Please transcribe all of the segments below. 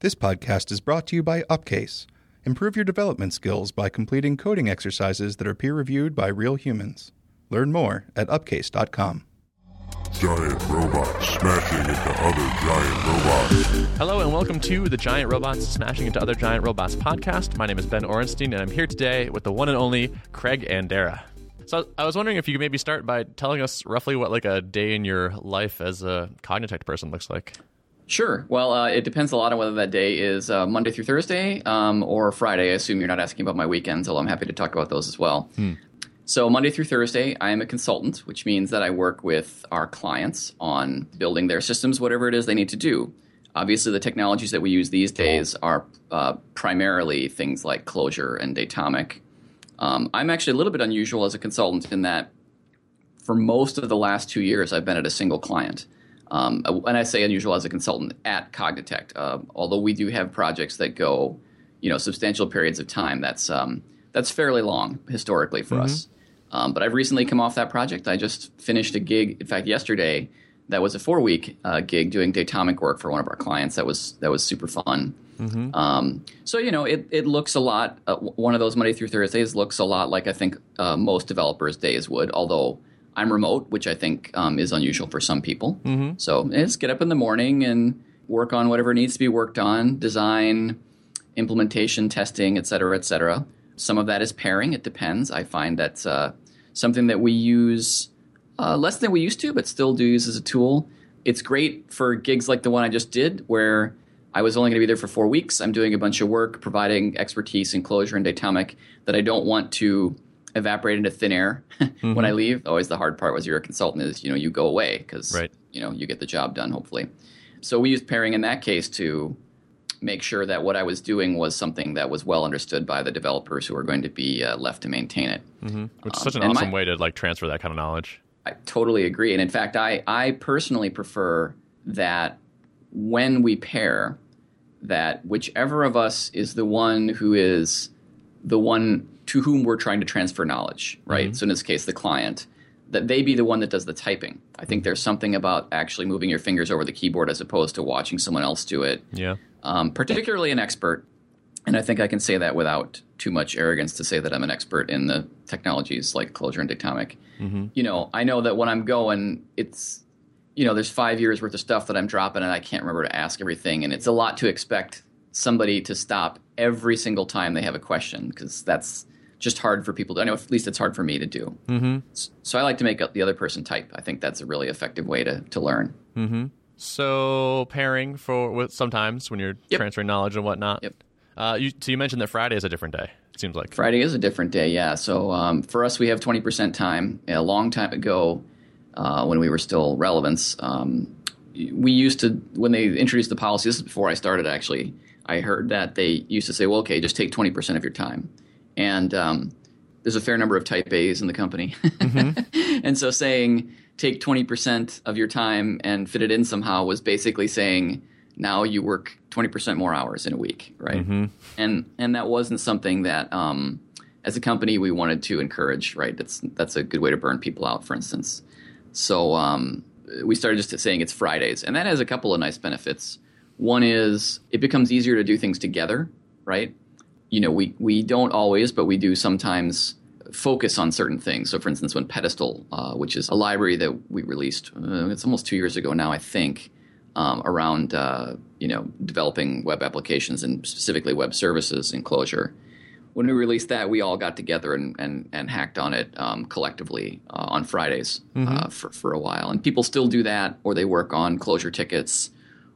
This podcast is brought to you by Upcase. Improve your development skills by completing coding exercises that are peer reviewed by real humans. Learn more at upcase.com. Giant robots smashing into other giant robots. Hello and welcome to the Giant Robots Smashing into Other Giant Robots podcast. My name is Ben Orenstein and I'm here today with the one and only Craig Andera. So I was wondering if you could maybe start by telling us roughly what like a day in your life as a Cognitect person looks like. Sure. Well, uh, it depends a lot on whether that day is uh, Monday through Thursday um, or Friday. I assume you're not asking about my weekends, although I'm happy to talk about those as well. So, Monday through Thursday, I am a consultant, which means that I work with our clients on building their systems, whatever it is they need to do. Obviously, the technologies that we use these days are uh, primarily things like Clojure and Datomic. Um, I'm actually a little bit unusual as a consultant in that for most of the last two years, I've been at a single client. Um, and I say unusual as a consultant at Cognitect. Uh, although we do have projects that go, you know, substantial periods of time. That's um, that's fairly long historically for us. Um, but I've recently come off that project. I just finished a gig. In fact, yesterday that was a four week uh, gig doing Datomic work for one of our clients. That was that was super fun. Um, so you know, it, it looks a lot. Uh, one of those Monday through Thursdays looks a lot like I think uh, most developers' days would. Although I'm remote, which I think um, is unusual for some people. So it's get up in the morning and work on whatever needs to be worked on, design, implementation, testing, et cetera, et cetera. Some of that is pairing. It depends. I find that's uh, something that we use uh, less than we used to, but still do use as a tool. It's great for gigs like the one I just did, where I was only going to be there for four weeks. I'm doing a bunch of work, providing expertise in Clojure and Datomic that I don't want to evaporate into thin air when I leave. Always the hard part was you're a consultant is you know you go away because Right. you know you get the job done hopefully. So we used pairing in that case to make sure that what I was doing was something that was well understood by the developers who are going to be uh, left to maintain it. Which is such an Um, awesome my- way to like transfer that kind of knowledge. I totally agree. And in fact, I, I personally prefer that when we pair, that whichever of us is the one who is the one to whom we're trying to transfer knowledge, right? So in this case, the client, that they be the one that does the typing. I think there's something about actually moving your fingers over the keyboard as opposed to watching someone else do it Yeah. um, particularly an expert. And I think I can say that without too much arrogance to say that I'm an expert in the technologies like Clojure and Datomic. You know, I know that when I'm going, it's, you know, there's five years worth of stuff that I'm dropping and I can't remember to ask everything. And it's a lot to expect somebody to stop every single time they have a question because that's just hard for people to, I know at least it's hard for me to do. Mm-hmm. So I like to make the other person type. I think that's a really effective way to, to learn. So pairing for with sometimes when you're Yep. transferring knowledge and whatnot. Yep. Uh, you, so you mentioned that Friday is a different day. It seems like. Friday is a different day, yeah. So um, for us, we have 20% time. A long time ago, uh, when we were still Relevance, um, we used to, when they introduced the policy, this is before I started actually, I heard that they used to say, well, okay, just take 20% of your time. And um, there's a fair number of type A's in the company. and so saying take 20% of your time and fit it in somehow was basically saying now you work 20% more hours in a week, right? And and that wasn't something that um, as a company we wanted to encourage, right? That's that's a good way to burn people out, for instance. So um, we started just saying it's Fridays, and that has a couple of nice benefits. One is it becomes easier to do things together, right? You know, we we don't always, but we do sometimes focus on certain things. So, for instance, when Pedestal, uh, which is a library that we released, uh, it's almost two years ago now, I think, um, around uh, you know developing web applications and specifically web services in Clojure. When we released that, we all got together and, and, and hacked on it um, collectively uh, on Fridays uh, for, for a while. And people still do that, or they work on Clojure tickets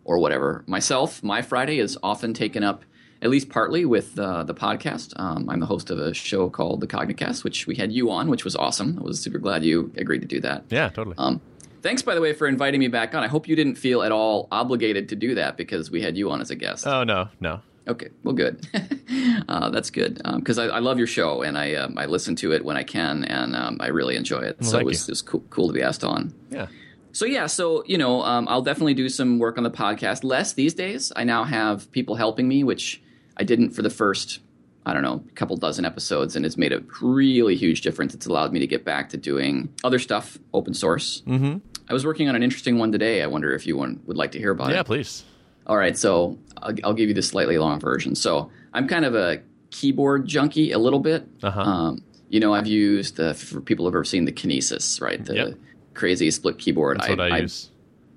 or whatever. Myself, my Friday is often taken up at least partly with uh, the podcast. Um, I'm the host of a show called The Cognicast, which we had you on, which was awesome. I was super glad you agreed to do that. Yeah, totally. Um, thanks, by the way, for inviting me back on. I hope you didn't feel at all obligated to do that because we had you on as a guest. oh no, no. Okay, well, good. uh, that's good because I, I love your show and I um, I listen to it when I can and um, I really enjoy it. so it was, it was cool, cool to be asked on. Yeah. So yeah, so you know, um, I'll definitely do some work on the podcast. Less these days. I now have people helping me, which I didn't for the first, I don't know, couple dozen episodes, and it's made a really huge difference. It's allowed me to get back to doing other stuff, open source. Mm-hmm. I was working on an interesting one today. I wonder if you would like to hear about Yeah, it. Yeah, please. All right, so I'll, I'll give you the slightly long version. So I'm kind of a keyboard junkie a little bit. Uh-huh. Um, you know, I've used the for people who've ever seen the Kinesis, right? The Yep. crazy split keyboard. That's what I, use.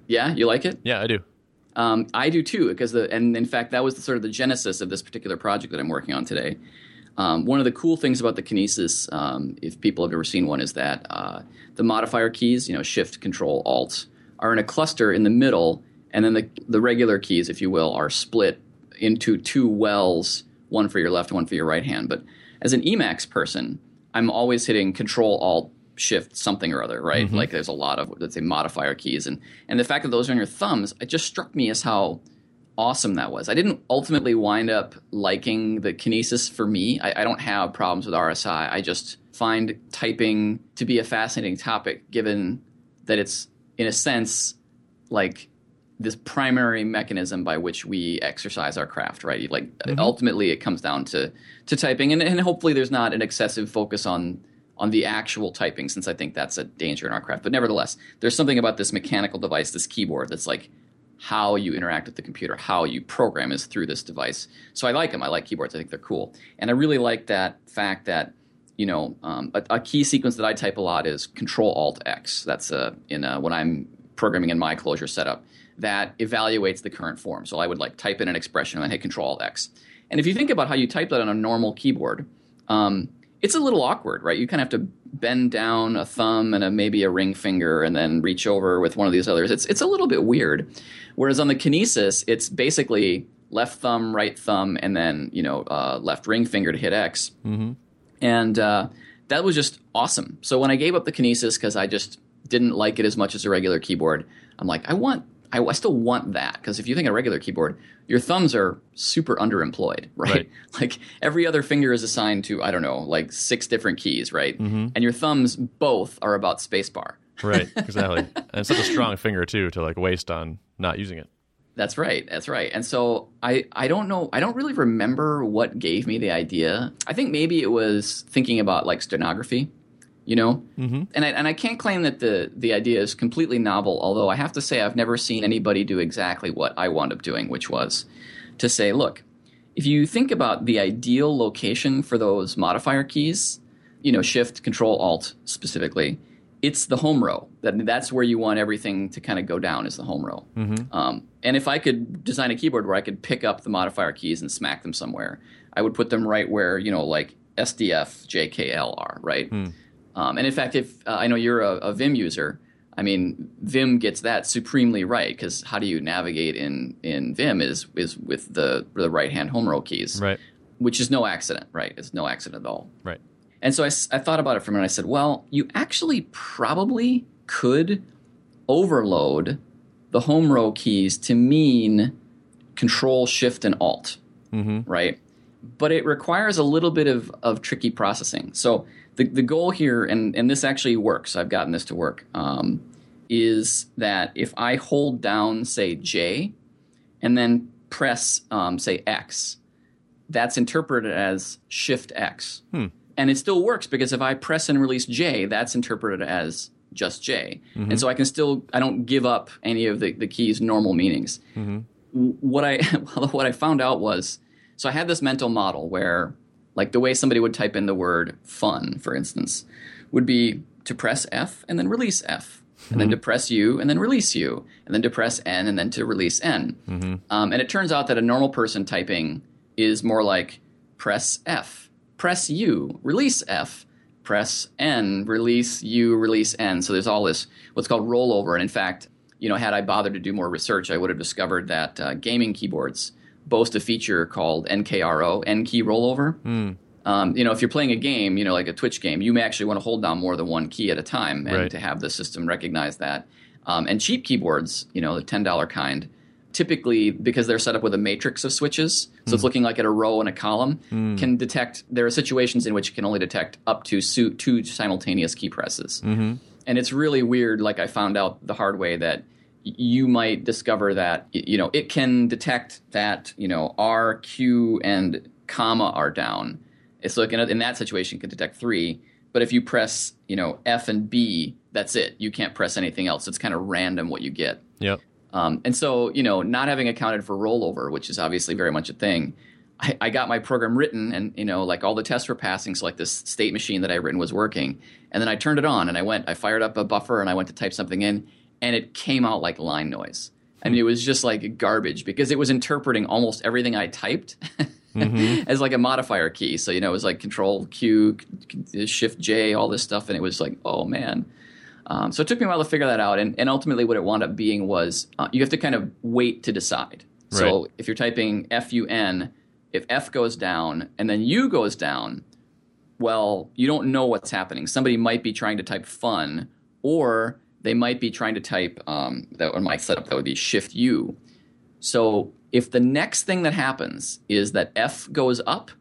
Yeah, you like it? Yeah, I do. Um, I do too, because the and in fact that was the, sort of the genesis of this particular project that I'm working on today. Um, one of the cool things about the Kinesis, um, if people have ever seen one, is that uh, the modifier keys, you know, Shift, Control, Alt, are in a cluster in the middle, and then the the regular keys, if you will, are split into two wells, one for your left, one for your right hand. But as an Emacs person, I'm always hitting Control Alt Shift something or other, right? Mm-hmm. Like there's a lot of let's say modifier keys, and and the fact that those are on your thumbs, it just struck me as how awesome that was. I didn't ultimately wind up liking the Kinesis for me. I, I don't have problems with RSI. I just find typing to be a fascinating topic, given that it's in a sense like this primary mechanism by which we exercise our craft, right? Like mm-hmm. ultimately, it comes down to to typing, and, and hopefully, there's not an excessive focus on on the actual typing, since I think that's a danger in our craft. But nevertheless, there's something about this mechanical device, this keyboard, that's like how you interact with the computer, how you program is through this device. So I like them. I like keyboards. I think they're cool, and I really like that fact that you know um, a, a key sequence that I type a lot is Control Alt X. That's uh, in uh, when I'm programming in my Clojure setup that evaluates the current form. So I would like type in an expression and then hit Control Alt X. And if you think about how you type that on a normal keyboard, um, it's a little awkward, right? You kind of have to bend down a thumb and a, maybe a ring finger and then reach over with one of these others. It's it's a little bit weird. Whereas on the Kinesis, it's basically left thumb, right thumb, and then you know uh, left ring finger to hit X. And uh, that was just awesome. So when I gave up the Kinesis because I just didn't like it as much as a regular keyboard, I'm like, I want, I, I still want that because if you think of a regular keyboard, your thumbs are super underemployed, right? Right. Like every other finger is assigned to I don't know, like six different keys, right? Mm-hmm. And your thumbs both are about spacebar. Right, exactly. and it's such a strong finger too to like waste on not using it. That's right. That's right. And so I, I don't know. I don't really remember what gave me the idea. I think maybe it was thinking about like stenography, you know. Mm-hmm. And I and I can't claim that the the idea is completely novel. Although I have to say I've never seen anybody do exactly what I wound up doing, which was to say, look, if you think about the ideal location for those modifier keys, you know, Shift, Control, Alt specifically, it's the home row. That that's where you want everything to kind of go down is the home row. Um, and if I could design a keyboard where I could pick up the modifier keys and smack them somewhere, I would put them right where you know, like SDF, JKL are, right? Um, and in fact, if uh, I know you're a, a Vim user, I mean, Vim gets that supremely right because how do you navigate in in Vim is is with the the right hand home row keys, Right. which is no accident, right? It's no accident at all. Right. And so I, I thought about it for a minute. I said, well, you actually probably could overload the home row keys to mean Control, Shift, and Alt, right? But it requires a little bit of, of tricky processing. So the, the goal here, and, and this actually works, I've gotten this to work, um, is that if I hold down, say, J, and then press, um, say, X, that's interpreted as Shift X. And it still works because if I press and release J, that's interpreted as just J. And so I can still, I don't give up any of the, the key's normal meanings. W- What I, what I found out was, so I had this mental model where, like the way somebody would type in the word fun, for instance, would be to press F and then release F. And then to press U and then release U, and then to press N and then to release N. Um, and it turns out that a normal person typing is more like press F, press U, release F, press N, release U, release N. So there's all this what's called rollover. And in fact, you know, had I bothered to do more research, I would have discovered that uh, gaming keyboards boast a feature called NKRO, N key rollover. Um, you know, if you're playing a game, you know, like a Twitch game, you may actually want to hold down more than one key at a time, and Right. to have the system recognize that. Um, and cheap keyboards, you know, the ten dollar kind, typically because they're set up with a matrix of switches, so it's looking like at a row and a column, can detect. There are situations in which it can only detect up to two simultaneous key presses, and it's really weird. Like I found out the hard way that you might discover that you know it can detect that you know R, Q, and comma are down. It's like in, in that situation it can detect three, but if you press you know F and B, that's it. You can't press anything else. It's kind of random what you get. Yep. Um, and so, you know, not having accounted for rollover, which is obviously very much a thing, I, I, got my program written and, you know, like all the tests were passing. So, like this state machine that I written was working. And then I turned it on and I went, I fired up a buffer and I went to type something in and it came out like line noise. I mean, it was just like garbage because it was interpreting almost everything I typed mm-hmm. as like a modifier key. So, you know, it was like Control Q, Shift J, all this stuff. And it was like, oh man. Um, so it took me a while to figure that out. And, and ultimately, what it wound up being was uh, you have to kind of wait to decide. Right. So if you're typing FUN, if F goes down and then U goes down, well, you don't know what's happening. Somebody might be trying to type fun, or they might be trying to type um, that on my setup that would be Shift U. So if the next thing that happens is that F goes up,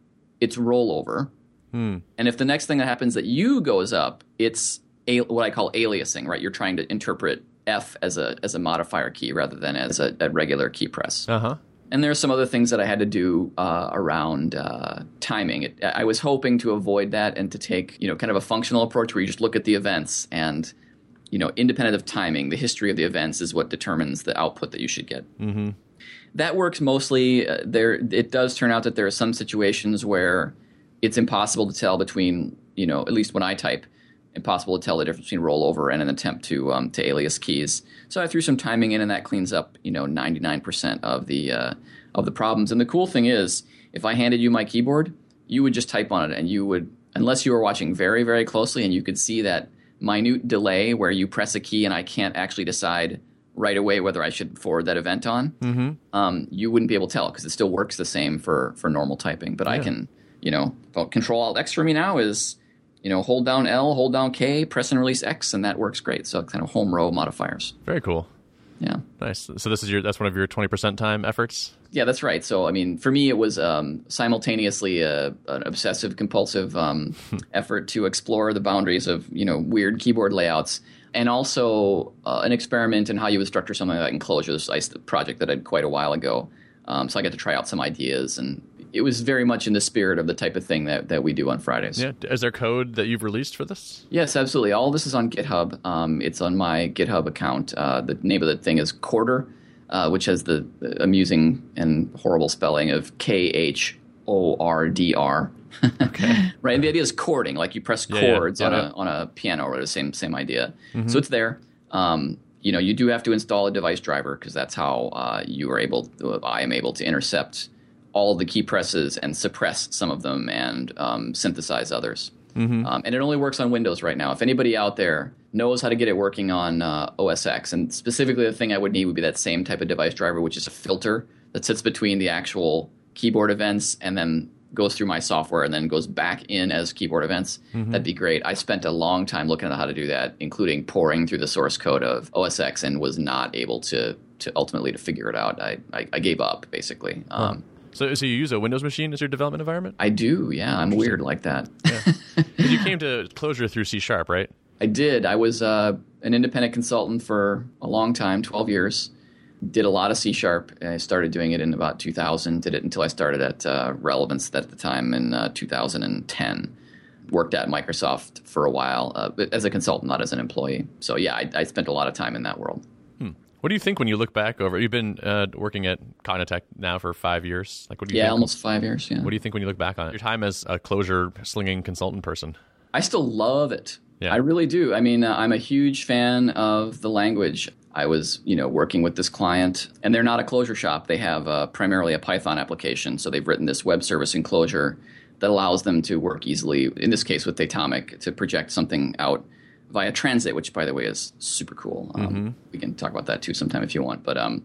it's rollover. Hmm. And if the next thing that happens that U goes up, it's a, what I call aliasing, right? You're trying to interpret F as a as a modifier key rather than as a, a regular key press. Uh-huh. And there's some other things that I had to do uh, around uh, timing. It, I was hoping to avoid that and to take you know kind of a functional approach where you just look at the events and you know independent of timing, the history of the events is what determines the output that you should get. Mm-hmm. That works mostly. Uh, there, it does turn out that there are some situations where it's impossible to tell between you know at least when I type impossible to tell the difference between rollover and an attempt to um, to alias keys. So I threw some timing in, and that cleans up you know 99% of the uh, of the problems. And the cool thing is, if I handed you my keyboard, you would just type on it, and you would, unless you were watching very very closely, and you could see that minute delay where you press a key and I can't actually decide right away whether I should forward that event on. Mm-hmm. Um, you wouldn't be able to tell because it still works the same for for normal typing. But yeah. I can, you know, Control Alt X for me now is you know, hold down L, hold down K, press and release X, and that works great. So kind of home row modifiers. Very cool. Yeah. Nice. So this is your that's one of your twenty percent time efforts. Yeah, that's right. So I mean, for me, it was um, simultaneously a, an obsessive compulsive um, effort to explore the boundaries of you know weird keyboard layouts, and also uh, an experiment in how you would structure something like enclosures. I, a project that I did quite a while ago. Um, so I got to try out some ideas and it was very much in the spirit of the type of thing that, that we do on Fridays. Yeah. Is there code that you've released for this? Yes, absolutely. All this is on GitHub. Um, it's on my GitHub account. Uh, the name of the thing is Khordr, uh, which has the, amusing and horrible spelling of K H O R D R. Okay. right. And the idea is chording, like you press chords yeah, yeah. on a on a piano or the same same idea. Mm-hmm. So it's there. Um, you know, you do have to install a device driver because that's how uh, you are able. To, I am able to intercept all the key presses and suppress some of them and um, synthesize others. Mm-hmm. Um, and it only works on Windows right now. If anybody out there knows how to get it working on uh, OS X, and specifically the thing I would need would be that same type of device driver, which is a filter that sits between the actual keyboard events and then goes through my software and then goes back in as keyboard events. Mm-hmm. That'd be great. I spent a long time looking at how to do that, including poring through the source code of OS X, and was not able to to ultimately to figure it out. I I, I gave up basically. Um, so, so you use a Windows machine as your development environment? I do. Yeah, I'm weird like that. Yeah. you came to Clojure through C Sharp, right? I did. I was uh, an independent consultant for a long time, 12 years. Did a lot of C Sharp. I started doing it in about 2000. Did it until I started at uh, Relevance at the time in uh, 2010. Worked at Microsoft for a while, uh, but as a consultant, not as an employee. So yeah, I, I spent a lot of time in that world. What do you think when you look back over? You've been uh, working at Cognitect now for five years. Like, what do you? Yeah, think, almost five years. Yeah. What do you think when you look back on it? Your time as a Clojure slinging consultant person. I still love it. Yeah. I really do. I mean, uh, I'm a huge fan of the language. I was, you know, working with this client, and they're not a Clojure shop. They have uh, primarily a Python application. So they've written this web service in Clojure that allows them to work easily. In this case, with Datomic, to project something out via Transit, which by the way is super cool. Um, mm-hmm. We can talk about that too sometime if you want. But um,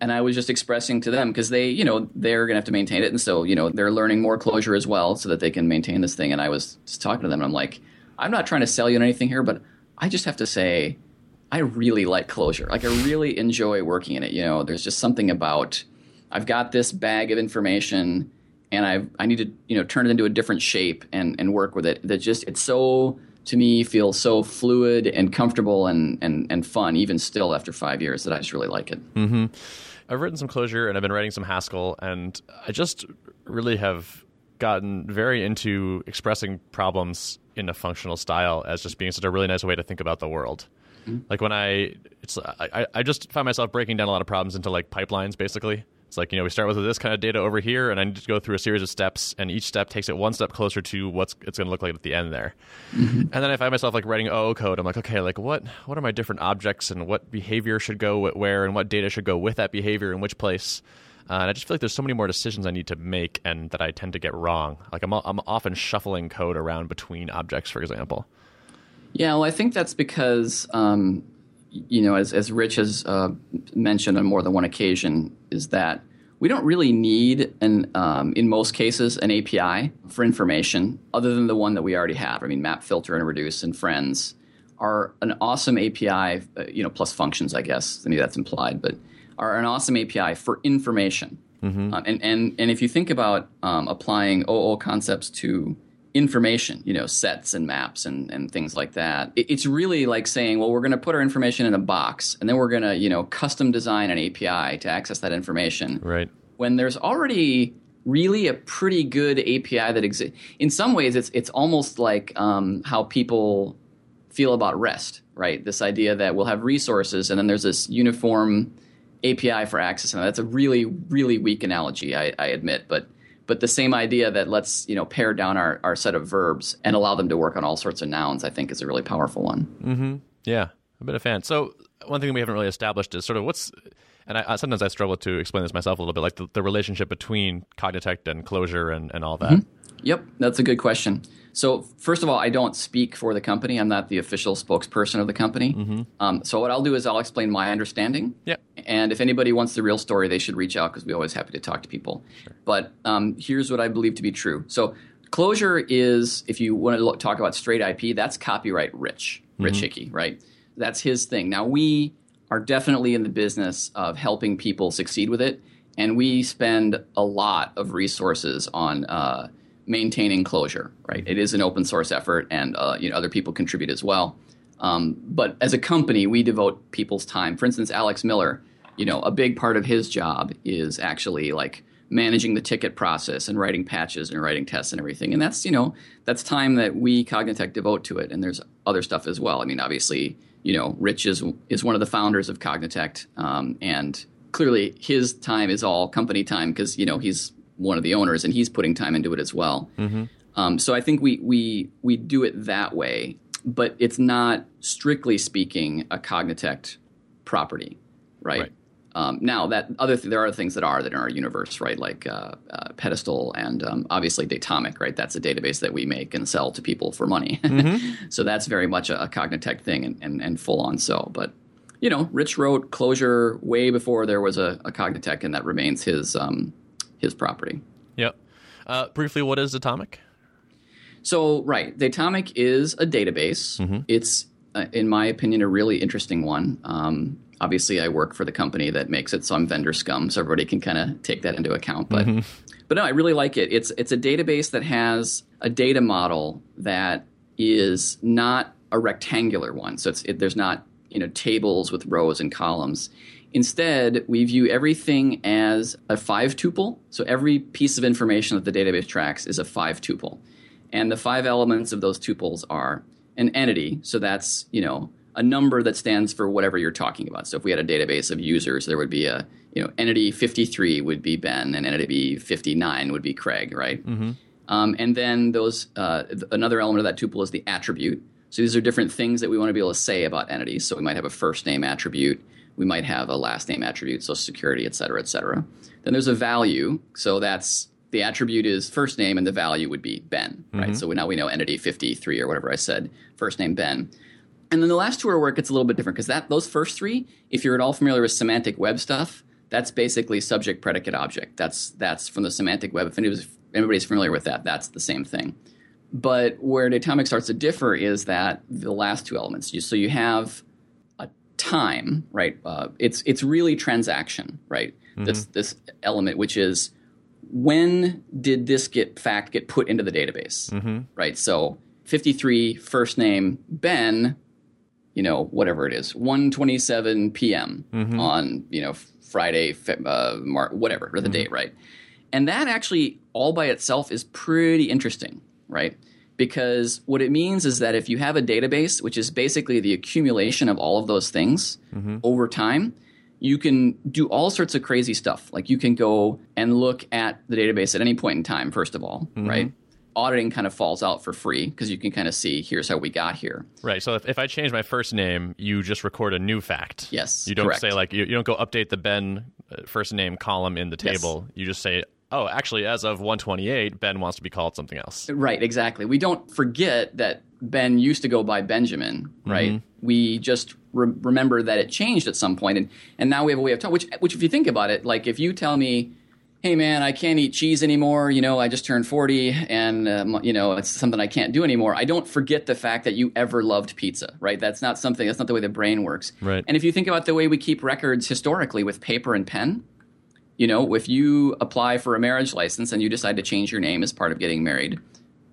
and I was just expressing to them because they, you know, they're going to have to maintain it, and so you know they're learning more Clojure as well so that they can maintain this thing. And I was just talking to them, and I'm like, I'm not trying to sell you anything here, but I just have to say, I really like Clojure. Like I really enjoy working in it. You know, there's just something about I've got this bag of information. And I I need to you know turn it into a different shape and, and work with it. That just it's so to me feels so fluid and comfortable and, and, and fun, even still after five years, that I just really like it. Mm-hmm. I've written some Clojure and I've been writing some Haskell, and I just really have gotten very into expressing problems in a functional style as just being such a really nice way to think about the world. Like when I, it's I, I just find myself breaking down a lot of problems into like pipelines, basically. It's like you know we start with this kind of data over here, and I need to go through a series of steps, and each step takes it one step closer to what's it's going to look like at the end there. And then I find myself like writing OO code. I'm like, okay, like what what are my different objects, and what behavior should go where, and what data should go with that behavior in which place. Uh, and I just feel like there's so many more decisions I need to make, and that I tend to get wrong. Like I'm I'm often shuffling code around between objects, for example. Yeah, well, I think that's because, um, you know, as, as Rich has uh, mentioned on more than one occasion, is that we don't really need, an, um, in most cases, an API for information other than the one that we already have. I mean, map, filter, and reduce and friends are an awesome API, uh, you know, plus functions, I guess. I mean, that's implied, but are an awesome API for information. Um, and, and, and if you think about um, applying OO concepts to information, you know, sets and maps and, and things like that. It, it's really like saying, well, we're going to put our information in a box and then we're going to, you know, custom design an API to access that information. Right. When there's already really a pretty good API that exists. In some ways, it's, it's almost like um, how people feel about REST, right? This idea that we'll have resources and then there's this uniform API for access. And that's a really, really weak analogy, I, I admit. But but the same idea that let's you know pare down our, our set of verbs and allow them to work on all sorts of nouns i think is a really powerful one Mm-hmm. Yeah, I've been a fan. So one thing we haven't really established is sort of what's, and I, sometimes I struggle to explain this myself a little bit, like the, the relationship between Cognitect and Clojure and, and all that. yep that's a good question so first of all i don't speak for the company. I'm not the official spokesperson of the company. Um, so what i'll do is i'll explain my understanding. Yeah. and if anybody wants the real story they should reach out because we're always happy to talk to people. But um, here's what i believe to be true. So Clojure is if you want to look, talk about straight ip that's copyright rich Rich Hickey right? That's his thing. Now we are definitely in the business of helping people succeed with it and we spend a lot of resources on uh, maintaining Clojure right it is an open source effort and uh, you know other people contribute as well um, but as a company, we devote people's time. For instance, Alex Miller, you know, a big part of his job is actually like managing the ticket process and writing patches and writing tests and everything. And that's, you know, that's time that we Cognitect devote to it. And there's other stuff as well. I mean, obviously, you know, Rich is is one of the founders of Cognitect, um, and clearly his time is all company time because you know he's one of the owners and he's putting time into it as well. Um, so I think we we we do it that way, but it's not strictly speaking a Cognitect property, right? Right. Um, now that other th- there are things that are that are in our universe, right? Like uh, uh, Pedestal and um, obviously Datomic, right? That's a database that we make and sell to people for money. so that's very much a, a Cognitect thing and, and, and full on so. But you know, Rich wrote Clojure way before there was a, a Cognitect, and that remains his um, his property. Yep. Uh, briefly, what is Datomic? So, right, the Datomic is a database. It's, uh, in my opinion, a really interesting one. Um, obviously, I work for the company that makes it, so I'm vendor scum, so everybody can kind of take that into account. But, but no, I really like it. It's it's a database that has a data model that is not a rectangular one. So it's it, there's not you know tables with rows and columns. Instead, we view everything as a five tuple. So every piece of information that the database tracks is a five tuple. And the five elements of those tuples are an entity, so that's, you know, a number that stands for whatever you're talking about. So if we had a database of users, there would be a, you know, entity 53 would be Ben, and entity 59 would be Craig, right? Um, and then those uh, th- another element of that tuple is the attribute. So these are different things that we want to be able to say about entities. So we might have a first name attribute, we might have a last name attribute, social security, et cetera, et cetera. Then there's a value. So that's the attribute is first name, and the value would be Ben, right? Mm-hmm. So now we know entity 53 or whatever I said, first name Ben. And then the last two are where it gets a little bit different because that those first three, if you're at all familiar with semantic web stuff, that's basically subject, predicate, object. That's that's from the semantic web. If anybody's, anybody's familiar with that, that's the same thing. But where Datomic starts to differ is that the last two elements. You, so you have time, right? Uh, it's it's really transaction, right? This this element, which is when did this get fact get put into the database, right? So 53 first name Ben, you know whatever it is, 1:27 p.m. on you know Friday, uh, Mar- whatever or the date, right? And that actually all by itself is pretty interesting, right? Because what it means is that if you have a database, which is basically the accumulation of all of those things over time, you can do all sorts of crazy stuff. Like you can go and look at the database at any point in time, first of all, right? Auditing kind of falls out for free because you can kind of see here's how we got here. Right. So if, if I change my first name, you just record a new fact. Yes, You don't correct. say like you, you don't go update the Ben uh, first name column in the Yes. table. You just say, oh, actually, as of 128, Ben wants to be called something else. Right, exactly. We don't forget that Ben used to go by Benjamin, right? We just re- remember that it changed at some point, and, and now we have a way of talking. Which, which, if you think about it, like if you tell me, "Hey, man, I can't eat cheese anymore," you know, I just turned forty, and um, you know, it's something I can't do anymore. I don't forget the fact that you ever loved pizza, right? That's not something. That's not the way the brain works. Right. And if you think about the way we keep records historically with paper and pen, you know, if you apply for a marriage license and you decide to change your name as part of getting married,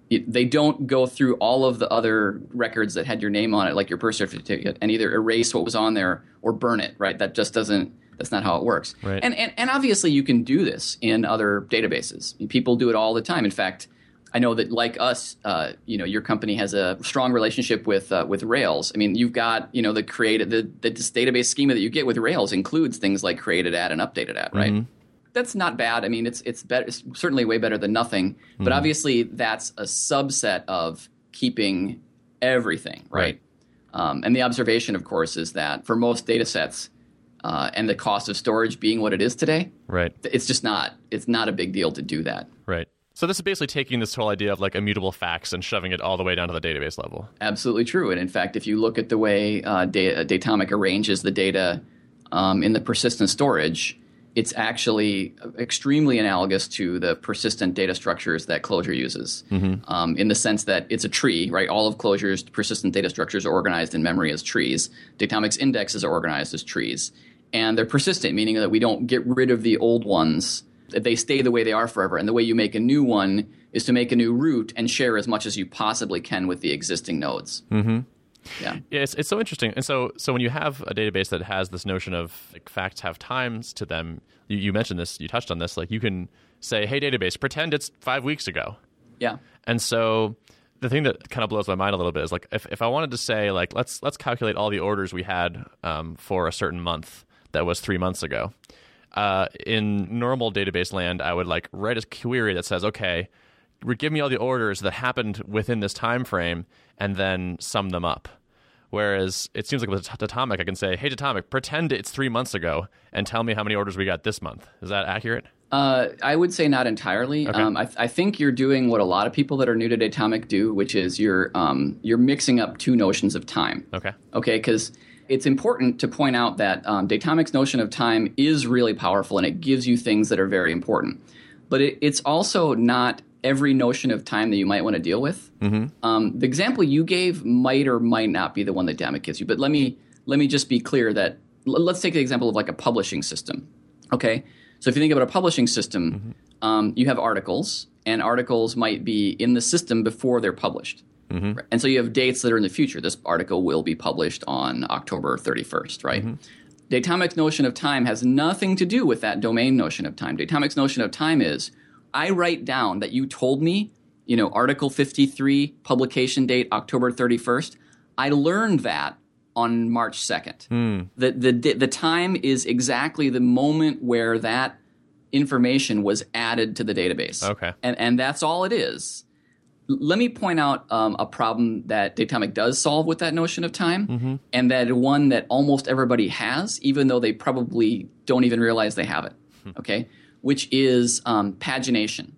it, they don't go through all of the other records that had your name on it, like your birth certificate, and either erase what was on there or burn it. Right? That just doesn't. That's not how it works. Right. And, and and obviously you can do this in other databases. People do it all the time. In fact, I know that like us, uh, you know, your company has a strong relationship with uh, with Rails. I mean, you've got you know the created the, the database schema that you get with Rails includes things like created at and updated at, right? That's not bad. I mean, it's it's better. It's certainly way better than nothing. But obviously, that's a subset of keeping everything, right? Um, and the observation, of course, is that for most data sets, uh, and the cost of storage being what it is today, Right. it's just not. It's not a big deal to do that. Right. So this is basically taking this whole idea of like immutable facts and shoving it all the way down to the database level. Absolutely true. And in fact, if you look at the way uh, da- Datomic arranges the data um, in the persistent storage, it's actually extremely analogous to the persistent data structures that Clojure uses. Um, in the sense that it's a tree, right? All of Clojure's persistent data structures are organized in memory as trees. Datomic's indexes are organized as trees. And they're persistent, meaning that we don't get rid of the old ones. That They stay the way they are forever. And the way you make a new one is to make a new root and share as much as you possibly can with the existing nodes. Mm-hmm. Yeah. Yeah, it's, it's so interesting. And so, so when you have a database that has this notion of like, facts have times to them, you, you mentioned this, you touched on this. Like you can say, "Hey, database, pretend it's five weeks ago." Yeah. And so, the thing that kind of blows my mind a little bit is like if, if I wanted to say like let's let's calculate all the orders we had um, for a certain month that was three months ago. Uh, in normal database land, I would like write a query that says, "Okay, give me all the orders that happened within this time frame, and then sum them up." Whereas it seems like with Datomic, I can say, "Hey, Datomic, pretend it's three months ago, and tell me how many orders we got this month." Is that accurate? Uh, I would say not entirely. Um, I, I think you're doing what a lot of people that are new to Datomic do, which is you're um, you're mixing up two notions of time. Okay. Okay, because it's important to point out that um, Datomic's notion of time is really powerful and it gives you things that are very important. But it, it's also not every notion of time that you might want to deal with. Um, the example you gave might or might not be the one that Datomic gives you. But let me let me just be clear that l- let's take the example of like a publishing system. Okay, so if you think about a publishing system, um, you have articles, and articles might be in the system before they're published. Right? And so you have dates that are in the future. This article will be published on October 31st, right? Mm-hmm. Datomic's notion of time has nothing to do with that domain notion of time. Datomic's notion of time is I write down that you told me, you know, Article 53, publication date October 31st. I learned that on March 2nd. Hmm. The, the, the time is exactly the moment where that information was added to the database. Okay. And, and that's all it is. Let me point out um, a problem that Datomic does solve with that notion of time, and that one that almost everybody has, even though they probably don't even realize they have it. Okay, which is um, pagination,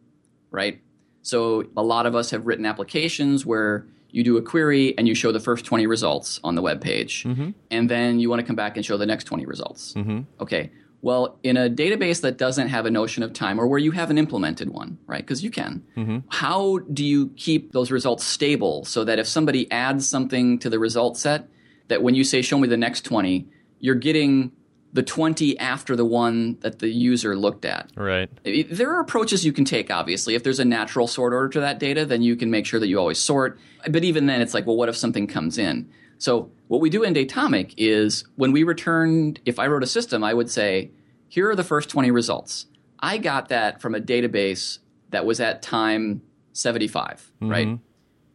right? So a lot of us have written applications where you do a query and you show the first 20 results on the web page, and then you want to come back and show the next 20 results. Okay. Well, in a database that doesn't have a notion of time or where you haven't implemented one, right? Because you can. Mm-hmm. How do you keep those results stable so that if somebody adds something to the result set, that when you say show me the next 20, you're getting the 20 after the one that the user looked at? Right. There are approaches you can take obviously if there's a natural sort order to that data then you can make sure that you always sort but even then it's like well what if something comes in so what we do in Datomic is when we returned if i wrote a system i would say here are the first 20 results i got that from a database that was at time 75 mm-hmm. right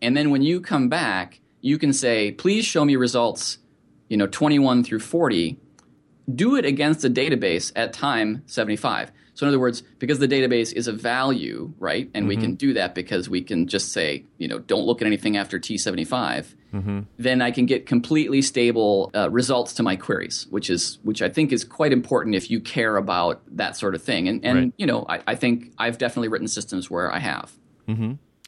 And then when you come back, you can say, please show me results, you know, 21 through 40. Do it against a database at time 75. So in other words, because the database is a value, right? And we mm-hmm. can do that because we can just say, you know, don't look at anything after T75. Then I can get completely stable uh, results to my queries, which is which I think is quite important if you care about that sort of thing. And and Right. you know, I, I think I've definitely written systems where I have.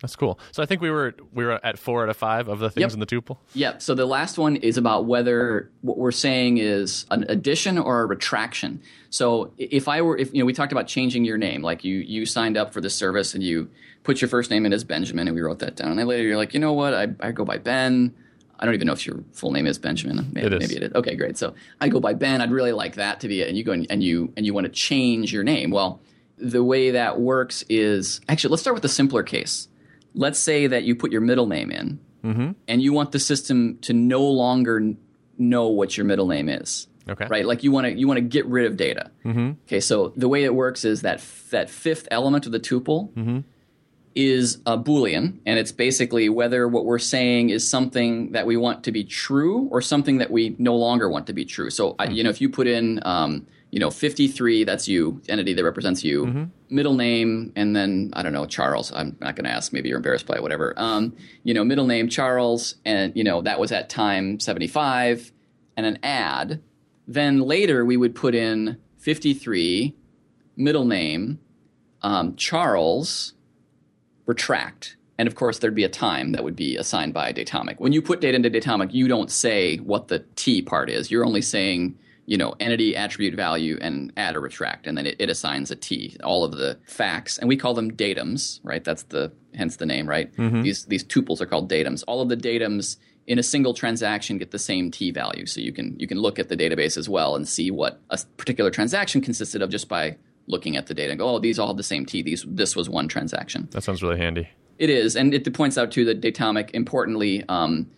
That's cool. So I think we were we were at four out of five of the things Yep. in the tuple. Yep. So the last one is about whether what we're saying is an addition or a retraction. So if I were, if you know, we talked about changing your name, like you you signed up for the service and you put your first name in as Benjamin, and we wrote that down. And then later you're like, you know what, I, I go by Ben. I don't even know if your full name is Benjamin. Maybe It is. maybe it is. Okay, great. So I go by Ben. I'd really like that to be it. And you go and, and you and you want to change your name. Well, the way that works is actually let's start with the simpler case. Let's say that you put your middle name in and you want the system to no longer know what your middle name is. Okay. Right, like you want to you want to get rid of data. Mm-hmm. Okay, so the way it works is that f- that fifth element of the tuple is a boolean, and it's basically whether what we're saying is something that we want to be true or something that we no longer want to be true. So, I, you know, if you put in, um, you know, fifty three, that's you, entity that represents you, middle name, and then I don't know, Charles. I'm not going to ask. Maybe you're embarrassed by it, whatever. Um, you know, middle name Charles, and you know that was at time seventy five, and an add. Then later we would put in fifty three, middle name, um, Charles retract. And of course, there'd be a time that would be assigned by Datomic. When you put data into Datomic, you don't say what the T part is. You're only saying, you know, entity, attribute, value, and add or retract, and then it, it assigns a T. All of the facts, and we call them datums, right? That's the hence the name, right? Mm-hmm. These these tuples are called datums. All of the datums in a single transaction get the same T value, so you can you can look at the database as well and see what a particular transaction consisted of just by looking at the data and go, oh, these all have the same T. These this was one transaction. That sounds really handy. It is, and it points out too that Datomic, importantly, um,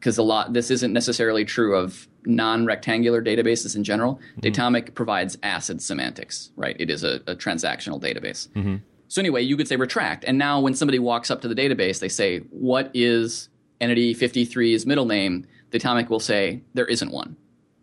because a lot this isn't necessarily true of non-rectangular databases in general. Datomic provides ACID semantics, right? It is a, a transactional database. So anyway, you could say retract, and now when somebody walks up to the database, they say, "What is entity 53's middle name?" Datomic will say, "There isn't one."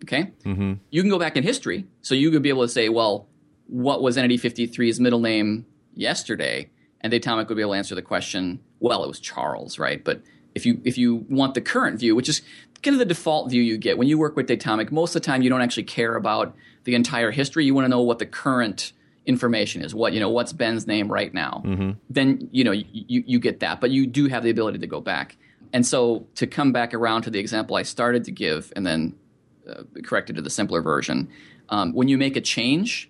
Okay, mm-hmm. you can go back in history, so you could be able to say, "Well, what was entity 53's middle name yesterday?" And Datomic would be able to answer the question, "Well, it was Charles, right?" But if you if you want the current view, which is kind of the default view you get when you work with Datomic, most of the time you don't actually care about the entire history. You want to know what the current information is. What you know, what's Ben's name right now? Then you know you, you get that, but you do have the ability to go back. And so to come back around to the example I started to give, and then uh, corrected to the simpler version, um, when you make a change.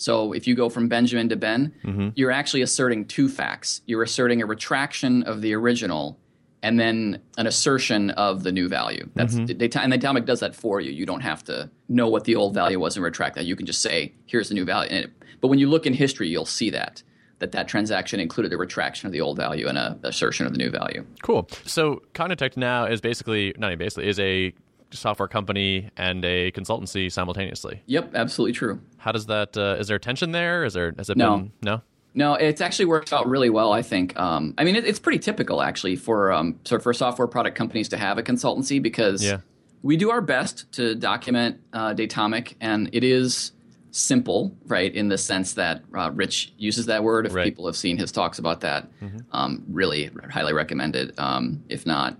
So if you go from Benjamin to Ben, you're actually asserting two facts. You're asserting a retraction of the original and then an assertion of the new value. That's data, and Datomic does that for you. You don't have to know what the old value was and retract that. You can just say, "Here's the new value." And it, but when you look in history, you'll see that that that transaction included a retraction of the old value and a assertion of the new value. Cool. So Cognitect now is basically not even basically is a software company and a consultancy simultaneously. Yep, absolutely true. How does that? Uh, is there tension there? Is there? Has it No. been? No. No, it's actually worked out really well. I think. Um, I mean, it, it's pretty typical actually for um, sort of for software product companies to have a consultancy because Yeah. we do our best to document uh, Datomic, and it is simple, right? In the sense that uh, Rich uses that word. If Right. people have seen his talks about that, um, really highly recommended. Um, if not,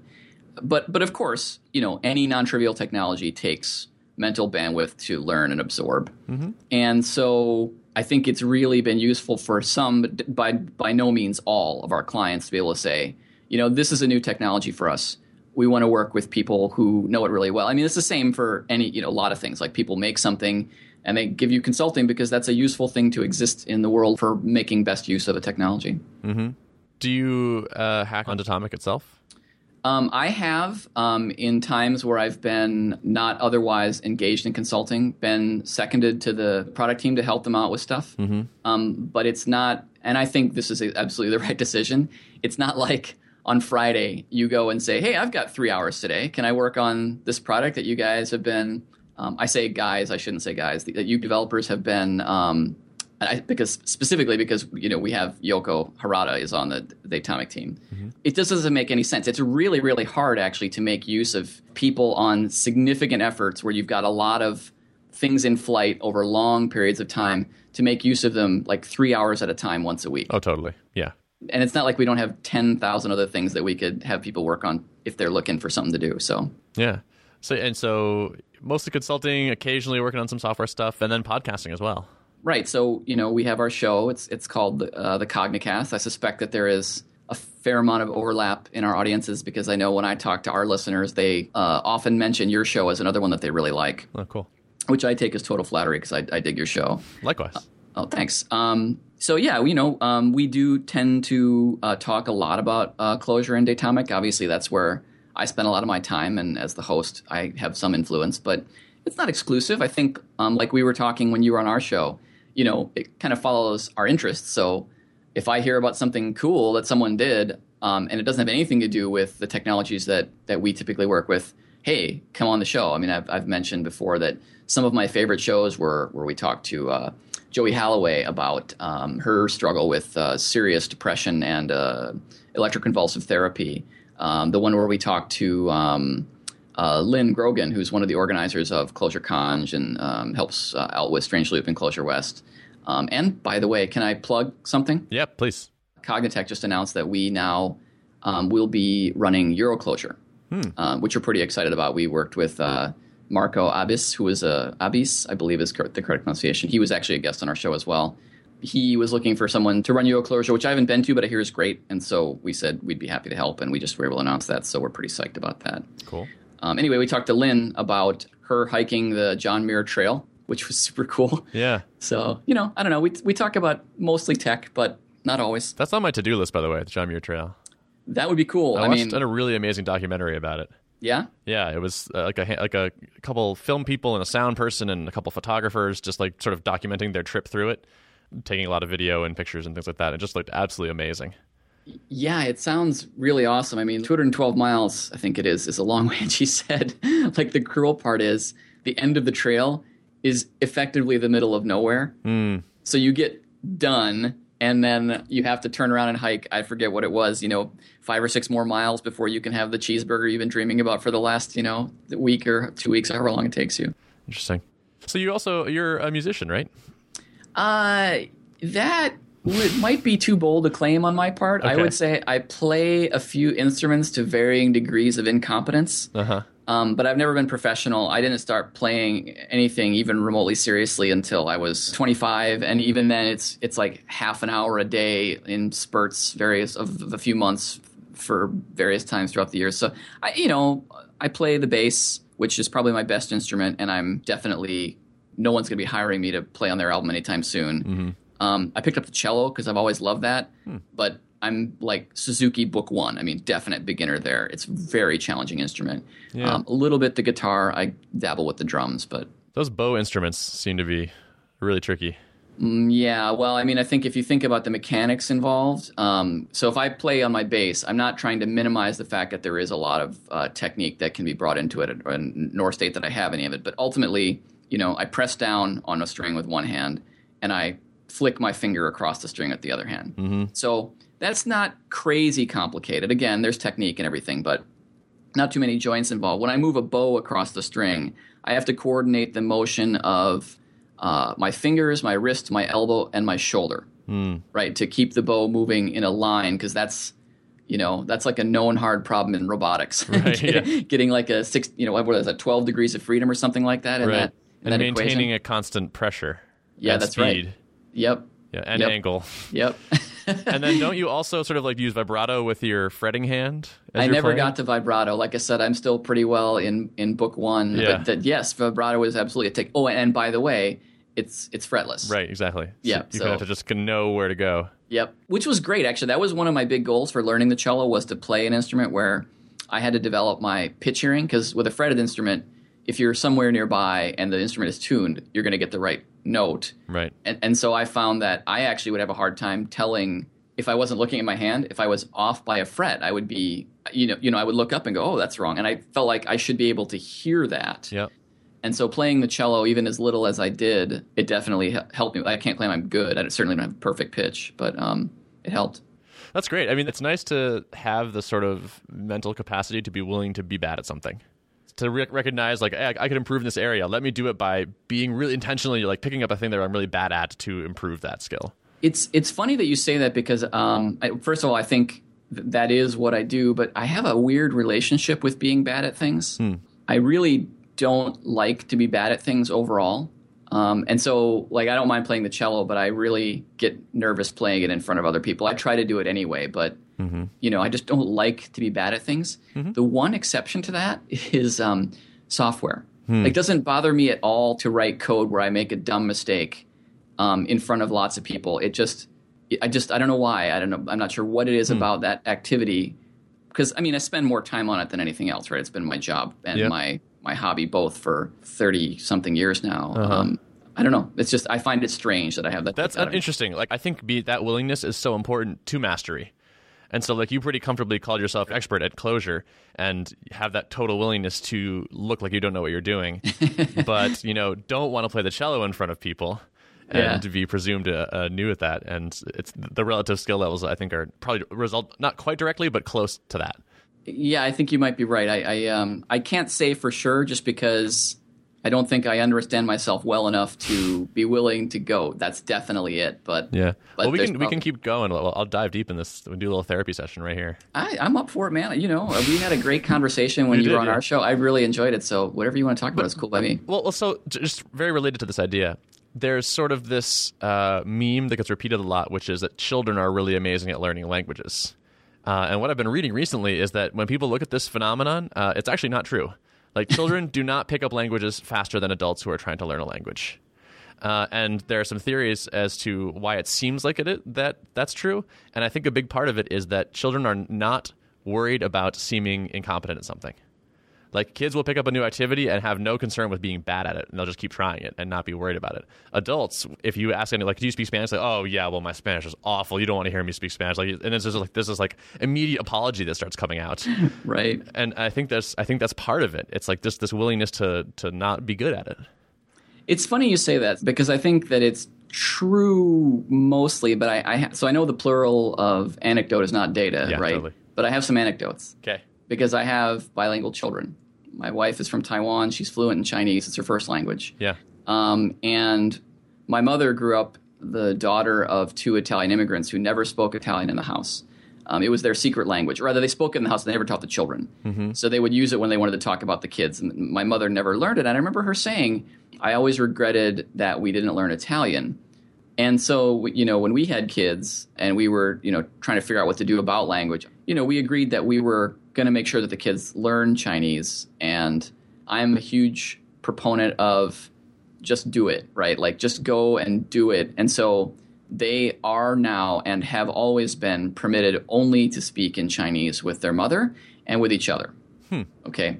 but but of course, you know, any non-trivial technology takes mental bandwidth to learn and absorb, and so I think it's really been useful for some, but by by no means all of our clients to be able to say, you know, this is a new technology for us. We want to work with people who know it really well. I mean, it's the same for any, you know, a lot of things. Like people make something and they give you consulting because that's a useful thing to exist in the world for making best use of a technology. Do you uh, hack on Datomic itself? Um, I have, um, in times where I've been not otherwise engaged in consulting, been seconded to the product team to help them out with stuff. Um, but it's not, and I think this is absolutely the right decision. It's not like on Friday you go and say, "Hey, I've got three hours today. Can I work on this product that you guys have been?" Um, I say guys, I shouldn't say guys. That you developers have been um, I, because specifically because you know we have Yoko Harada is on the, the Datomic team. Mm-hmm. It just doesn't make any sense. It's really really hard actually to make use of people on significant efforts where you've got a lot of things in flight over long periods of time to make use of them like three hours at a time once a week. Oh, totally. Yeah. And it's not like we don't have ten thousand other things that we could have people work on if they're looking for something to do. So Yeah. So and so mostly consulting, occasionally working on some software stuff, and then podcasting as well. Right. So you know we have our show. It's it's called uh, the Cognicast. I suspect that there is a fair amount of overlap in our audiences because I know when I talk to our listeners, they uh, often mention your show as another one that they really like, Oh, cool. which I take as total flattery because I, I dig your show. Likewise. Oh, thanks. Um, so yeah, you know, um, we do tend to uh, talk a lot about uh, Clojure and Datomic. Obviously, that's where I spend a lot of my time, and as the host, I have some influence, but it's not exclusive. I think, um, like we were talking when you were on our show, you know, it kind of follows our interests. So if I hear about something cool that someone did, um, and it doesn't have anything to do with the technologies that that we typically work with, hey, come on the show. I mean, I've, I've mentioned before that some of my favorite shows were where we talked to uh, Joey Halloway about um, her struggle with uh, serious depression and uh, electroconvulsive therapy. Um, the one where we talked to um, uh, Lynn Grogan, who's one of the organizers of Clojure Conj and um, helps uh, out with Strange Loop and Clojure West. Um, and by the way, can I plug something? yeah, please. Cognitect just announced that we now um, will be running EuroClojure, um, which we're pretty excited about. We worked with uh, Marco Abis, who is a Abis, I believe is the correct pronunciation. He was actually a guest on our show as well. He was looking for someone to run EuroClojure, which I haven't been to, but I hear is great. And so we said we'd be happy to help, and we just were able to announce that. So we're pretty psyched about that. Cool. Um, anyway, we talked to Lynn about her hiking the John Muir Trail, which was super cool. Yeah. So you know, I don't know. We we talk about mostly tech, but not always. That's on my to do list, by the way, the John Muir Trail. That would be cool. I, I, watched mean, a really amazing documentary about it. yeah, Yeah, it was uh, like a like a couple film people and a sound person and a couple photographers just like sort of documenting their trip through it, taking a lot of video and pictures and things like that. It just looked absolutely amazing. Yeah. It sounds really awesome. I mean, 212 miles, I think it is, is a long way. And she said, like the cruel part is the end of the trail is effectively the middle of nowhere. So you get done. And then you have to turn around and hike. I forget what it was, you know, five or six more miles before you can have the cheeseburger you've been dreaming about for the last, you know, week or two weeks, however long it takes you. Interesting. So you also you're a musician, right? Uh, that would, might be too bold a claim on my part. I would say I play a few instruments to varying degrees of incompetence, Uh huh. um, but I've never been professional. I didn't start playing anything even remotely seriously until I was 25, and even then, it's it's like half an hour a day in spurts, various of a few months for various times throughout the year. So I, you know, I play the bass, which is probably my best instrument, and I'm definitely no one's going to be hiring me to play on their album anytime soon. Um, I picked up the cello because I've always loved that, but I'm like Suzuki Book One. I mean, definite beginner there. It's a very challenging instrument. Yeah. Um, a little bit the guitar. I dabble with the drums, but Those bow instruments seem to be really tricky. Mm, Yeah, well, I mean, I think if you think about the mechanics involved, um, so if I play on my bass, I'm not trying to minimize the fact that there is a lot of uh, technique that can be brought into it, and nor state that I have any of it. But ultimately, you know, I press down on a string with one hand, and I flick my finger across the string with the other hand. Mm-hmm. So that's not crazy complicated. Again, there's technique and everything, but not too many joints involved. When I move a bow across the string, I have to coordinate the motion of uh, my fingers, my wrist, my elbow, and my shoulder, right, to keep the bow moving in a line because that's you know that's like a known hard problem in robotics. Right, yeah. Getting like a six, you know, what is that, twelve degrees of freedom or something like that in right. that in and that maintaining equation. a constant pressure. Yeah, that's speed. right. Yep, Yeah, and Yep. angle. yep. and then don't you also sort of like use vibrato with your fretting hand? as I never playing? got to vibrato. Like I said, I'm still pretty well in in book one. Yeah. But that, yes, vibrato is absolutely a take. Oh, and by the way, it's it's fretless. Right, exactly. Yeah, So you so- have to just know where to go. Yep. Which was great, actually. That was one of my big goals for learning the cello was to play an instrument where I had to develop my pitch hearing because with a fretted instrument, if you're somewhere nearby and the instrument is tuned, you're going to get the right note. Right. And, and so I found that I actually would have a hard time telling if I wasn't looking at my hand, if I was off by a fret, I would be, you know, you know, I would look up and go, oh, that's wrong. And I felt like I should be able to hear that. Yep. And so playing the cello, even as little as I did, it definitely helped me. I can't claim I'm good. I certainly don't have perfect pitch, but um, it helped. That's great. I mean, it's nice to have the sort of mental capacity to be willing to be bad at something. To re- recognize, like, hey, I, I could improve in this area. Let me do it by being really intentionally, like, picking up a thing that I'm really bad at to improve that skill. It's it's funny that you say that because um, I, first of all, I think th- that is what I do, but I have a weird relationship with being bad at things. I really don't like to be bad at things overall. Um, and so, like, I don't mind playing the cello, but I really get nervous playing it in front of other people. I try to do it anyway, but you know, I just don't like to be bad at things. The one exception to that is um, software. It doesn't bother me at all to write code where I make a dumb mistake um, in front of lots of people. It just, I just, I don't know why. I don't know. I'm not sure what it is about that activity. Because I mean, I spend more time on it than anything else, right? It's been my job and Yeah. my my hobby both for thirty something years now. Um, I don't know. It's just I find it strange that I have that. That's interesting. Like, I think be, that willingness is so important to mastery. And so, like, you pretty comfortably called yourself expert at Clojure and have that total willingness to look like you don't know what you're doing, but, you know, don't want to play the cello in front of people and Yeah. be presumed uh, uh, new at that. And it's the relative skill levels, I think, are probably result not quite directly, but close to that. Yeah, I think you might be right. I, I um I can't say for sure just because I don't think I understand myself well enough to be willing to go. That's definitely it. But Yeah. but well, we can we can keep going. Well, I'll dive deep in this. We do a little therapy session right here. I, I'm up for it, man. You know, we had a great conversation when We you were on yeah. our show. I really enjoyed it. So whatever you want to talk about is cool by me. Well, well, so just very related to this idea, there's sort of this uh, meme that gets repeated a lot, which is that children are really amazing at learning languages. Uh, and what I've been reading recently is that when people look at this phenomenon, uh, it's actually not true. Like children do not pick up languages faster than adults who are trying to learn a language. Uh, and there are some theories as to why it seems like it that that's true. And I think a big part of it is that children are not worried about seeming incompetent at something. Like kids will pick up a new activity and have no concern with being bad at it, and they'll just keep trying it and not be worried about it. Adults, if you ask any like, do you speak Spanish? Like, oh yeah, well my Spanish is awful. You don't want to hear me speak Spanish. Like, and it's just like this is like immediate apology that starts coming out, Right. and I think that's I think that's part of it. It's like this this willingness to to not be good at it. It's funny you say that because I think that it's true mostly, but I, I ha- so I know the plural of anecdote is not data, Yeah, right? totally. But I have some anecdotes Okay. Because I have bilingual children. My wife is from Taiwan. She's fluent in Chinese. It's her first language. Yeah. Um, and my mother grew up the daughter of two Italian immigrants who never spoke Italian in the house. Um, it was their secret language. Or rather, they spoke it in the house. And they never taught the children. So they would use it when they wanted to talk about the kids. And my mother never learned it. And I remember her saying, I always regretted that we didn't learn Italian. And so, you know, when we had kids and we were, you know, trying to figure out what to do about language, you know, we agreed that we were going to make sure that the kids learn Chinese. And I'm a huge proponent of just do it, right? Like just go and do it. And so they are now and have always been permitted only to speak in Chinese with their mother and with each other. Hmm. Okay.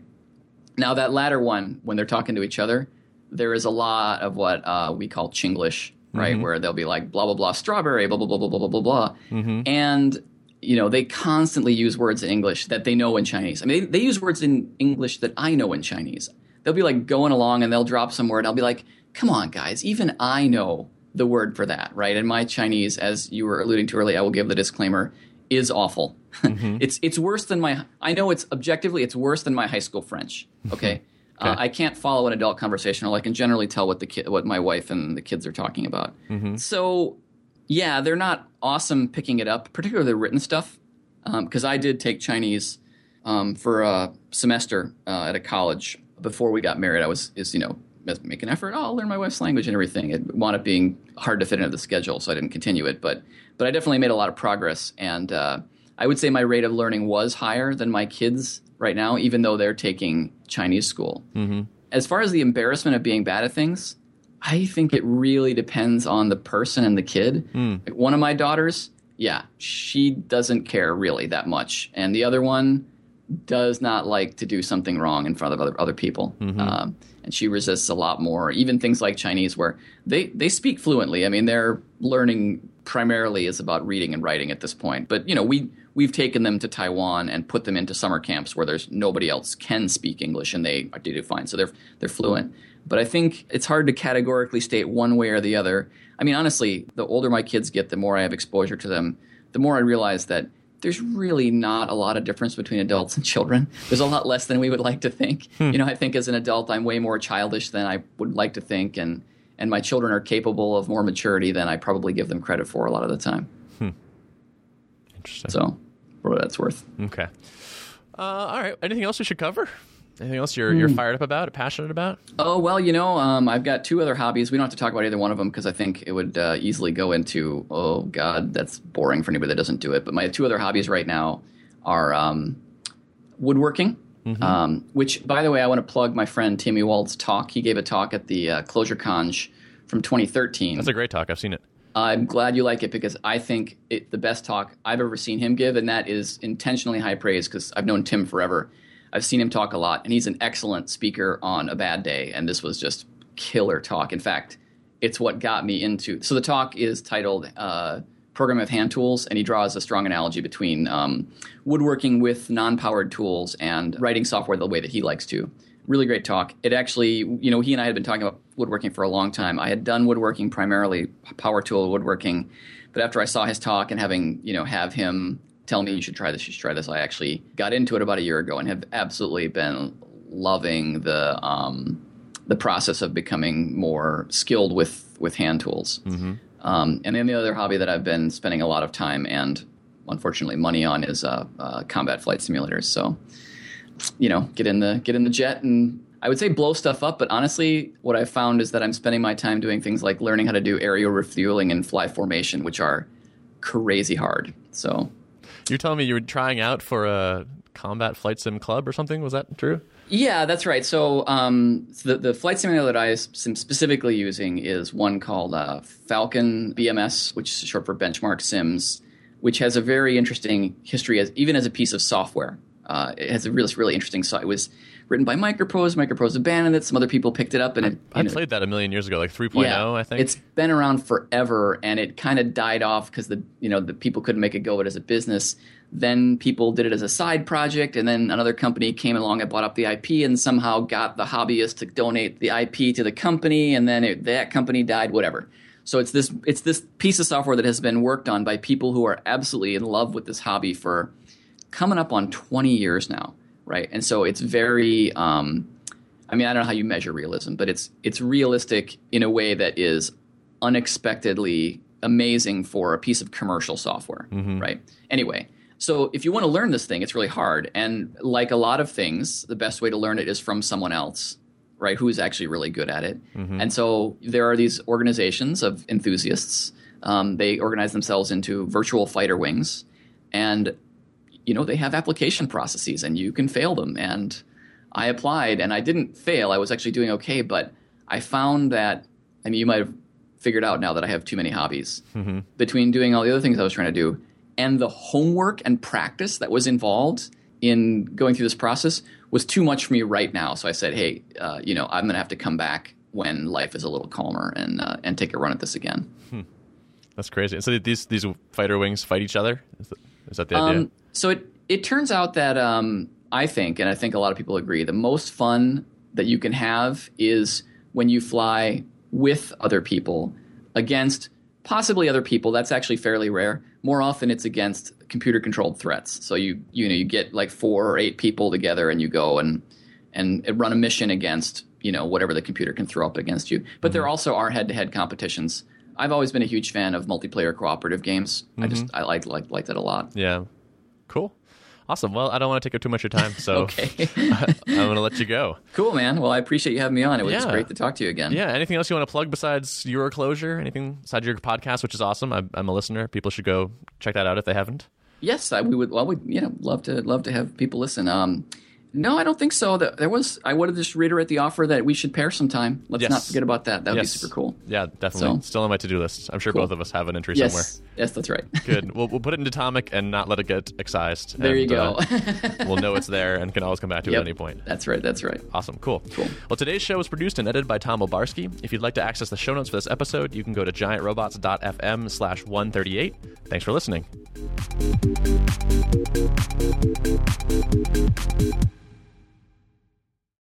Now, that latter one, when they're talking to each other, there is a lot of what uh, we call Chinglish, right? Mm-hmm. Where they'll be like, blah, blah, blah, strawberry, blah, blah, blah, blah, blah, blah, blah. Mm-hmm. And you know, they constantly use words in English that they know in Chinese. I mean, they, they use words in English that I know in Chinese. They'll be like going along and they'll drop some word. I'll be like, come on, guys, even I know the word for that, right? And my Chinese, as you were alluding to earlier, I will give the disclaimer, is awful. Mm-hmm. it's it's worse than my. I know it's objectively it's worse than my high school French. Mm-hmm. Okay, Uh, I can't follow an adult conversation, or I can generally tell what the kid, what my wife and the kids are talking about. Mm-hmm. So, yeah, they're not awesome picking it up, particularly the written stuff, because I did take Chinese um, for a semester uh, at a college before we got married. I was is you know make an effort. Oh, I'll learn my wife's language and everything. It wound up being hard to fit into the schedule, so I didn't continue it. But but I definitely made a lot of progress, and uh, I would say my rate of learning was higher than my kids right now, even though they're taking Chinese school. Mm-hmm. As far as the embarrassment of being bad at things, I think it really depends on the person and the kid. Like, One of my daughters, yeah, she doesn't care really that much, and the other one, does not like to do something wrong in front of other other people, um, and she resists a lot more. Even things like Chinese, where they they speak fluently. I mean, their learning primarily is about reading and writing at this point. But you know, we we've taken them to Taiwan and put them into summer camps where there's nobody else can speak English, and they do fine. So they're they're fluent. But I think it's hard to categorically state one way or the other. I mean, honestly, the older my kids get, the more I have exposure to them, the more I realize that there's really not a lot of difference between adults and children. There's a lot less than we would like to think. You know, I think as an adult, I'm way more childish than I would like to think, and and my children are capable of more maturity than I probably give them credit for a lot of the time. Interesting. So, for what that's worth. Okay. Uh, all right. Anything else we should cover? Anything else you're you're fired up about, passionate about? Oh well, you know, um, I've got two other hobbies. We don't have to talk about either one of them because I think it would uh, easily go into oh god, that's boring for anybody that doesn't do it. But my two other hobbies right now are um, woodworking. Um, which, by the way, I want to plug my friend Tim Ewald's talk. He gave a talk at the uh, Clojure Conj from 2013. That's a great talk. I've seen it. I'm glad you like it because I think it the best talk I've ever seen him give, and that is intentionally high praise because I've known Tim forever. I've seen him talk a lot, and he's an excellent speaker on a bad day, and this was just killer talk. In fact, it's what got me into. So the talk is titled uh, "Programming with Hand Tools," and he draws a strong analogy between um, woodworking with non-powered tools and writing software the way that he likes to. Really great talk. It actually, you know, he and I had been talking about woodworking for a long time. I had done woodworking primarily power tool woodworking, but after I saw his talk and having, you know, have him tell me you should try this, you should try this, I actually got into it about a year ago and have absolutely been loving the um, the process of becoming more skilled with with hand tools. Um, and then the other hobby that I've been spending a lot of time and unfortunately money on is uh, uh, combat flight simulators. So you know, get in the get in the jet and I would say blow stuff up, but honestly, what I've found is that I'm spending my time doing things like learning how to do aerial refueling and fly formation, which are crazy hard. So You're telling me you were trying out for a combat flight sim club or something? Was that true? Yeah, that's right. So um, the the flight simulator that I am specifically using is one called uh, Falcon BMS, which is short for Benchmark Sims, which has a very interesting history as even as a piece of software. Uh, it has a really really interesting. So it was written by Microprose. Microprose abandoned it. Some other people picked it up, and it, I know, played that a million years ago, like 3.0, I think. it's been around forever, and it kind of died off because the you know the people couldn't make a go of it as a business. Then people did it as a side project, and then another company came along and bought up the IP, and somehow got the hobbyist to donate the IP to the company, and then it, that company died. Whatever. So it's this it's this piece of software that has been worked on by people who are absolutely in love with this hobby for coming up on 20 years now, right? And so it's very um, I mean, I don't know how you measure realism, but it's it's realistic in a way that is unexpectedly amazing for a piece of commercial software, right? Anyway, so if you want to learn this thing, it's really hard, and like a lot of things, the best way to learn it is from someone else, right? Who's actually really good at it. And so there are these organizations of enthusiasts. Um, they organize themselves into virtual fighter wings, and you know they have application processes, and you can fail them. And I applied, and I didn't fail. I was actually doing okay, but I found that I mean, you might have figured out now that I have too many hobbies between doing all the other things I was trying to do and the homework and practice that was involved in going through this process was too much for me right now. So I said, hey, uh, you know, I'm going to have to come back when life is a little calmer and uh, and take a run at this again. That's crazy. And so did these these fighter wings fight each other? Is that the idea? Um, so it it turns out that um, I think, and I think a lot of people agree, the most fun that you can have is when you fly with other people against possibly other people. That's actually fairly rare. More often, it's against computer controlled threats. So you you know you get like four or eight people together and you go and and run a mission against you know whatever the computer can throw up against you. But there also are head to head competitions. I've always been a huge fan of multiplayer cooperative games. I just I like like like that a lot. yeah. Cool. Awesome. Well, I don't want to take up too much of your time, so Okay. I'm going to let you go. Cool, man. Well, I appreciate you having me on. It was Yeah. great to talk to you again. Yeah. Anything else you want to plug besides your Clojure? Anything besides your podcast, which is awesome? I'm, I'm a listener. People should go check that out if they haven't. Yes, I, we would. Well, we you know love to love to have people listen. Um, No, I don't think so. There was. I would to just reiterate the offer that we should pair sometime. Let's Yes. not forget about that. That would Yes. be super cool. Yeah, definitely. So- Still on my to do list. I'm sure Cool. both of us have an entry Yes, somewhere. yes, that's right. Good. We'll, we'll put it into Datomic and not let it get excised. there you go. uh, we'll know it's there and can always come back to it at any point. That's right. That's right. Awesome. Cool. Cool. Well, today's show was produced and edited by Tom Obarski. If you'd like to access the show notes for this episode, you can go to giantrobots.fm slash 138. Thanks for listening.